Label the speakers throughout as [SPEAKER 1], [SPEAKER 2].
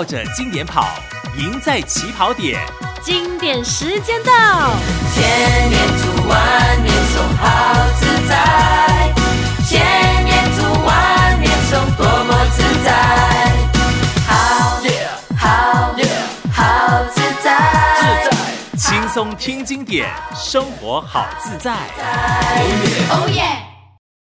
[SPEAKER 1] 绕着经典跑，赢在起跑点。
[SPEAKER 2] 经典时间到，
[SPEAKER 3] 千年读万年诵，好自在。千年读万年诵，多么自在。好，好，好自在。
[SPEAKER 1] 自在，轻松听经典，生活好自在。
[SPEAKER 3] 哦耶！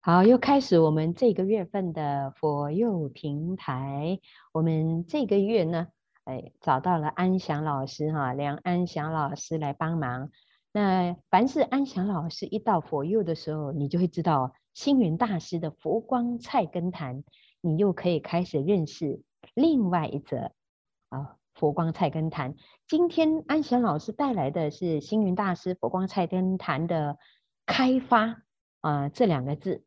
[SPEAKER 4] 好，又开始我们这个月份的佛佑平台。我们这个月呢，哎，找到了安祥老师哈，梁安祥老师来帮忙。那凡是安祥老师一到佛佑的时候，你就会知道星云大师的佛光菜根谭，你又可以开始认识另外一则啊佛光菜根谭。今天安祥老师带来的是星云大师佛光菜根谭的开发啊这两个字。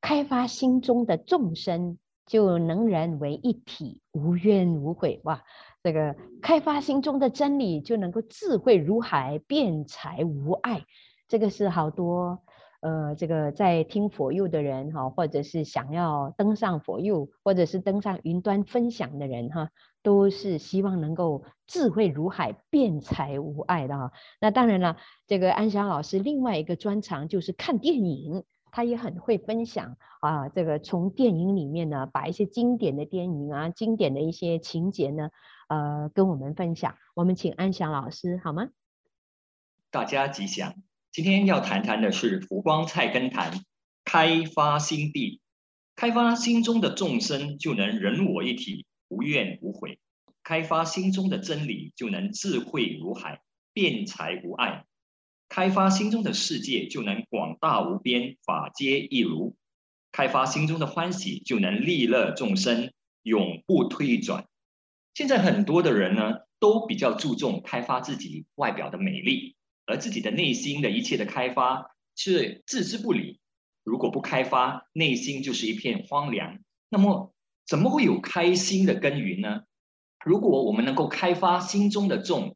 [SPEAKER 4] 开发心中的众生，就能人为一体，无怨无悔。哇，这个开发心中的真理，就能够智慧如海，辩才无碍。这个是好多呃，这个在听佛佑的人哈，或者是想要登上佛佑，或者是登上云端分享的人哈，都是希望能够智慧如海，辩才无碍的哈。那当然了，这个安祥老师另外一个专长就是看电影。他也很会分享啊，这个从电影里面呢，把一些经典的电影啊、经典的一些情节呢，呃，跟我们分享。我们请安祥老师好吗？
[SPEAKER 5] 大家吉祥。今天要谈谈的是佛光菜根谭，开发心地，开发心中的众生，就能人我一体，无怨无悔；开发心中的真理，就能智慧如海，辩才无碍。开发心中的世界，就能广大无边，法皆一如；开发心中的欢喜，就能利乐众生，永不退转。现在很多的人呢，都比较注重开发自己外表的美丽，而自己的内心的一切的开发却置之不理。如果不开发，内心就是一片荒凉。那么，怎么会有开心的耕耘呢？如果我们能够开发心中的众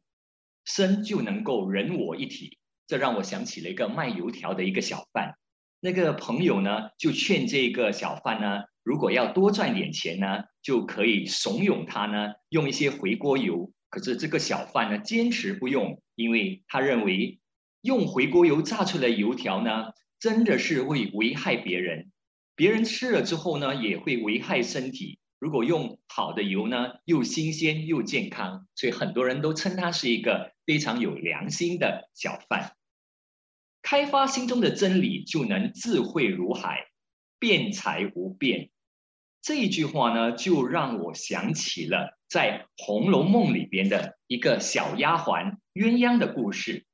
[SPEAKER 5] 生，就能够人我一体。这让我想起了一个卖油条的一个小贩，那个朋友呢，就劝这个小贩呢，如果要多赚点钱呢，就可以怂恿他呢，用一些回锅油。可是这个小贩呢，坚持不用，因为他认为用回锅油炸出来油条呢，真的是会危害别人，别人吃了之后呢，也会危害身体。如果用好的油呢，又新鲜又健康，所以很多人都称他是一个。非常有良心的小贩，开发心中的真理，就能智慧如海，辩才无变。这一句话呢，就让我想起了在《红楼梦》里边的一个小丫鬟鸳鸯的故事。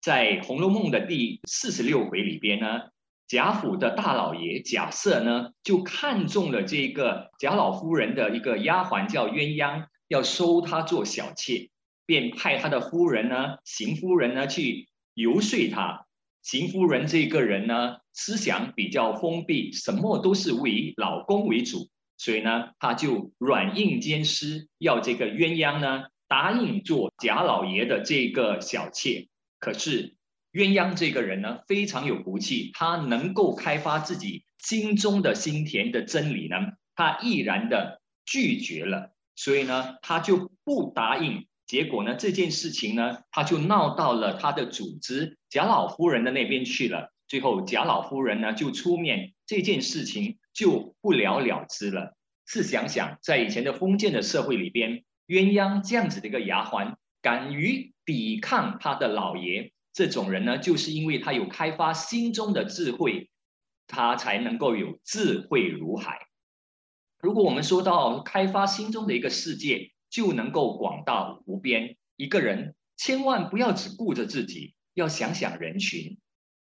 [SPEAKER 5] 在《红楼梦》的第四十六回里边呢，贾府的大老爷贾赦呢，就看中了这个贾老夫人的一个丫鬟叫鸳鸯，要收她做小妾。便派他的夫人呢，邢夫人呢去游说他。邢夫人这个人呢，思想比较封闭，什么都是为老公为主，所以呢，他就软硬兼施，要这个鸳鸯呢答应做贾老爷的这个小妾。可是鸳鸯这个人呢，非常有骨气，他能够开发自己心中的心田的真理呢，他毅然的拒绝了，所以呢，他就不答应。结果呢，这件事情呢，他就闹到了他的主子贾老夫人的那边去了。最后，贾老夫人呢就出面，这件事情就不了了之了。试想想，在以前的封建的社会里边，鸳鸯这样子的一个丫鬟，敢于抵抗他的老爷，这种人呢，就是因为他有开发心中的智慧，他才能够有智慧如海。如果我们说到开发心中的一个世界，就能够广大无边。一个人千万不要只顾着自己，要想想人群。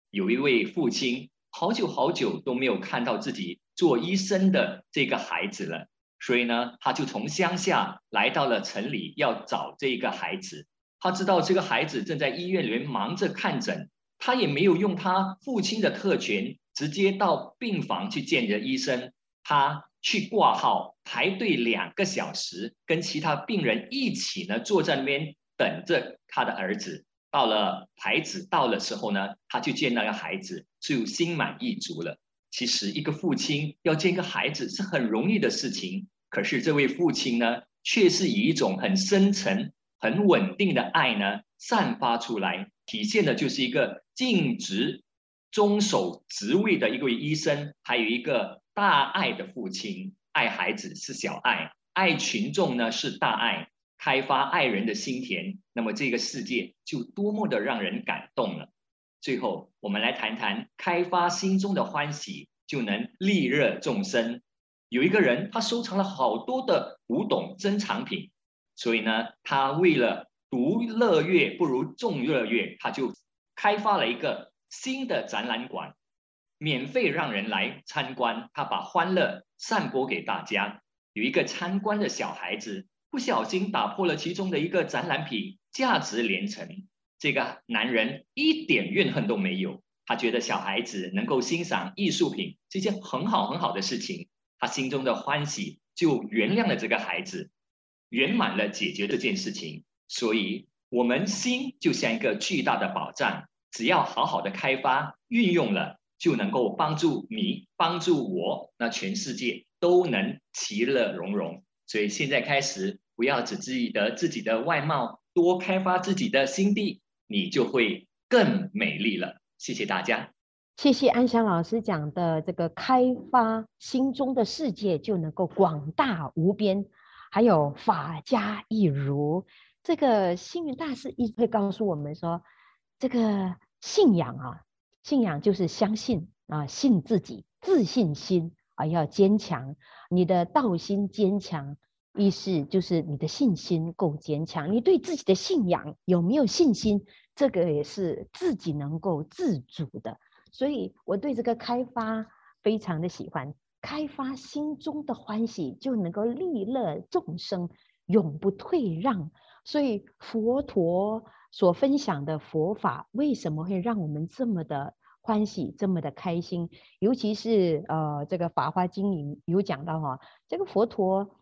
[SPEAKER 5] 有一位父亲，好久好久都没有看到自己做医生的这个孩子了，所以呢，他就从乡下来到了城里，要找这个孩子。他知道这个孩子正在医院里面忙着看诊，他也没有用他父亲的特权，直接到病房去见着医生。他去挂号排队两个小时，跟其他病人一起呢坐在那边等着他的儿子。到了孩子到了时候呢，他去见那个孩子，就心满意足了。其实一个父亲要见一个孩子是很容易的事情，可是这位父亲呢，却是以一种很深沉、很稳定的爱呢散发出来，体现的就是一个尽职、遵守职位的一位医生，还有一个大爱的父亲。爱孩子是小爱，爱群众呢是大爱，开发爱人的心田，那么这个世界就多么的让人感动了。最后，我们来谈谈开发心中的欢喜，就能利乐众生。有一个人，他收藏了好多的古董珍藏品，所以呢，他为了独乐乐不如众乐乐，他就开发了一个新的展览馆，免费让人来参观。他把欢乐散播给大家。有一个参观的小孩子不小心打破了其中的一个展览品，价值连城。这个男人一点怨恨都没有，他觉得小孩子能够欣赏艺术品是件很好很好的事情。他心中的欢喜就原谅了这个孩子，圆满了解决这件事情。所以，我们心就像一个巨大的宝藏，只要好好的开发运用了，就能够帮助你，帮助我，那全世界都能其乐融融。所以，现在开始，不要只记得自己的外貌，多开发自己的心地，你就会更美丽了。谢谢大家。
[SPEAKER 4] 谢谢安祥老师讲的这个开发心中的世界就能够广大无边，还有法家亦如。这个星云大师一直会告诉我们说，这个信仰啊，信仰就是相信啊，信自己，自信心啊要坚强，你的道心坚强，意思就是你的信心够坚强，你对自己的信仰有没有信心，这个也是自己能够自主的。所以我对这个开发非常的喜欢，开发心中的欢喜，就能够利乐众生，永不退让。所以佛陀所分享的佛法，为什么会让我们这么的欢喜，这么的开心？尤其是呃，这个《法华经》里有讲到哈，这个佛陀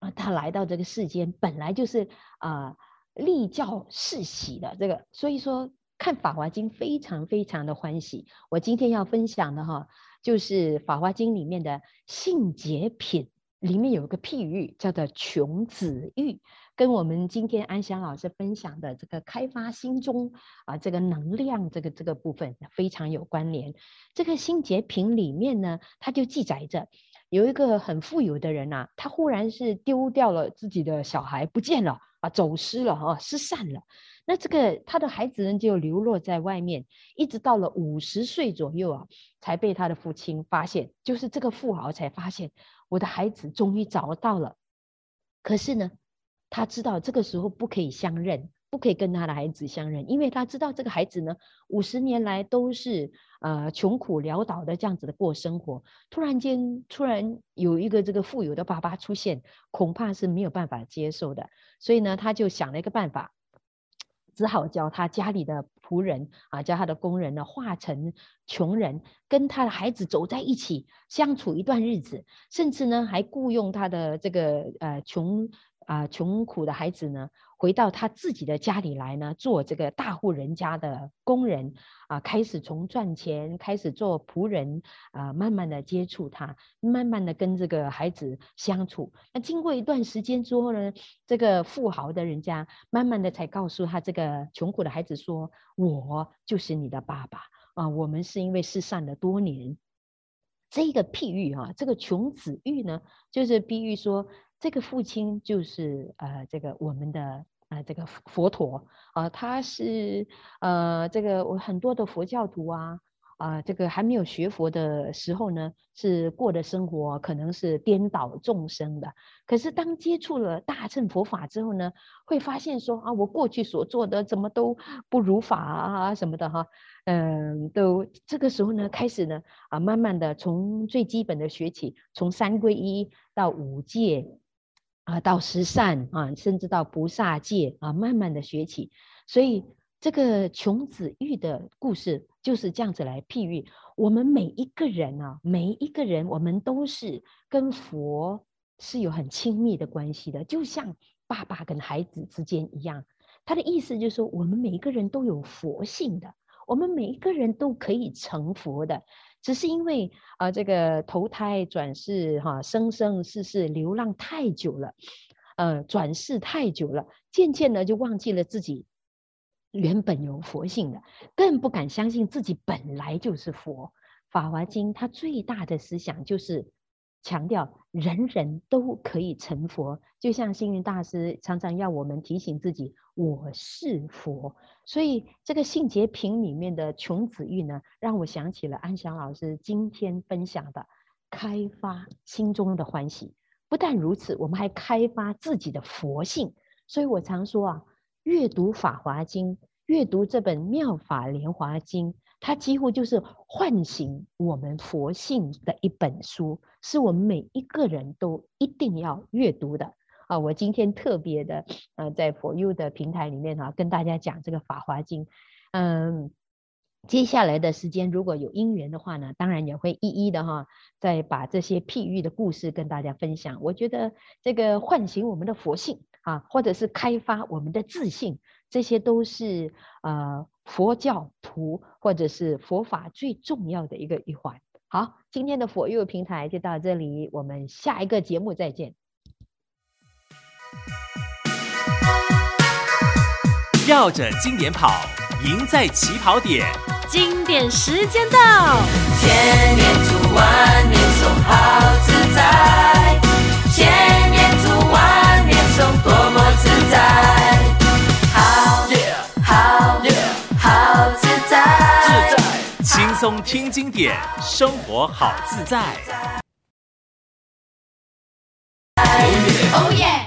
[SPEAKER 4] 啊，他来到这个世间，本来就是啊，立教示喜的这个，所以说。看《法华经》非常非常的欢喜。我今天要分享的哈，就是《法华经》里面的性洁品，里面有一个譬喻，叫做穷子喻，跟我们今天安祥老师分享的这个开发心中啊这个能量这个这个部分非常有关联。这个性洁品里面呢，它就记载着有一个很富有的人呐、他忽然是丢掉了自己的小孩，不见了啊，走失了啊，失散了。那这个他的孩子呢，就流落在外面，一直到了五十岁左右啊，才被他的父亲发现。就是这个富豪才发现，我的孩子终于找到了。可是呢，他知道这个时候不可以相认，不可以跟他的孩子相认，因为他知道这个孩子呢，五十年来都是呃穷苦潦倒的这样子的过生活。突然间，突然有一个这个富有的爸爸出现，恐怕是没有办法接受的。所以呢，他就想了一个办法。只好叫他家里的仆人啊，叫他的工人呢，化成穷人，跟他的孩子走在一起，相处一段日子，甚至呢，还雇佣他的这个呃穷啊、穷苦的孩子呢。回到他自己的家里来呢，做这个大户人家的工人啊，开始从赚钱开始做仆人啊，慢慢的接触他，慢慢的跟这个孩子相处。那经过一段时间之后呢，这个富豪的人家慢慢的才告诉他这个穷苦的孩子说：“我就是你的爸爸啊，我们是因为失散了多年。”这个譬喻啊，这个穷子喻呢，就是比喻说这个父亲就是呃这个我们的。啊，这个佛陀啊，他是呃，这个我很多的佛教徒啊，啊，这个还没有学佛的时候呢，是过的生活可能是颠倒众生的。可是当接触了大乘佛法之后呢，会发现说啊，我过去所做的怎么都不如法啊什么的哈，嗯，都这个时候呢，开始呢啊，慢慢的从最基本的学起，从三皈依到五戒。啊，到十善啊，甚至到菩萨戒啊，慢慢的学起。所以这个穷子玉的故事就是这样子来譬喻。我们每一个人啊，每一个人，我们都是跟佛是有很亲密的关系的，就像爸爸跟孩子之间一样。他的意思就是说，我们每一个人都有佛性的，我们每一个人都可以成佛的。只是因为啊、这个投胎转世哈、生生世世流浪太久了，呃转世太久了，渐渐的就忘记了自己原本有佛性的，更不敢相信自己本来就是佛。法华经它最大的思想就是强调人人都可以成佛，就像星云大师常常要我们提醒自己，我是佛。所以这个信解品里面的穷子玉呢，让我想起了安祥老师今天分享的开发心中的欢喜。不但如此，我们还开发自己的佛性。所以我常说啊，阅读《法华经》，阅读这本《妙法莲华经》，它几乎就是唤醒我们佛性的一本书，是我们每一个人都一定要阅读的啊！我今天特别的呃，在佛佑的平台里面啊，跟大家讲这个《法华经》，嗯。接下来的时间，如果有因缘的话呢，当然也会一一的哈，再把这些譬喻的故事跟大家分享。我觉得这个唤醒我们的佛性啊，或者是开发我们的自信，这些都是呃佛教徒或者是佛法最重要的一个一环。好，今天的佛佑平台就到这里，我们下一个节目再见。
[SPEAKER 1] 绕着经典跑，赢在起跑点。
[SPEAKER 2] 经典时间到，
[SPEAKER 1] 松听经典，生活好自在。
[SPEAKER 3] 哦耶！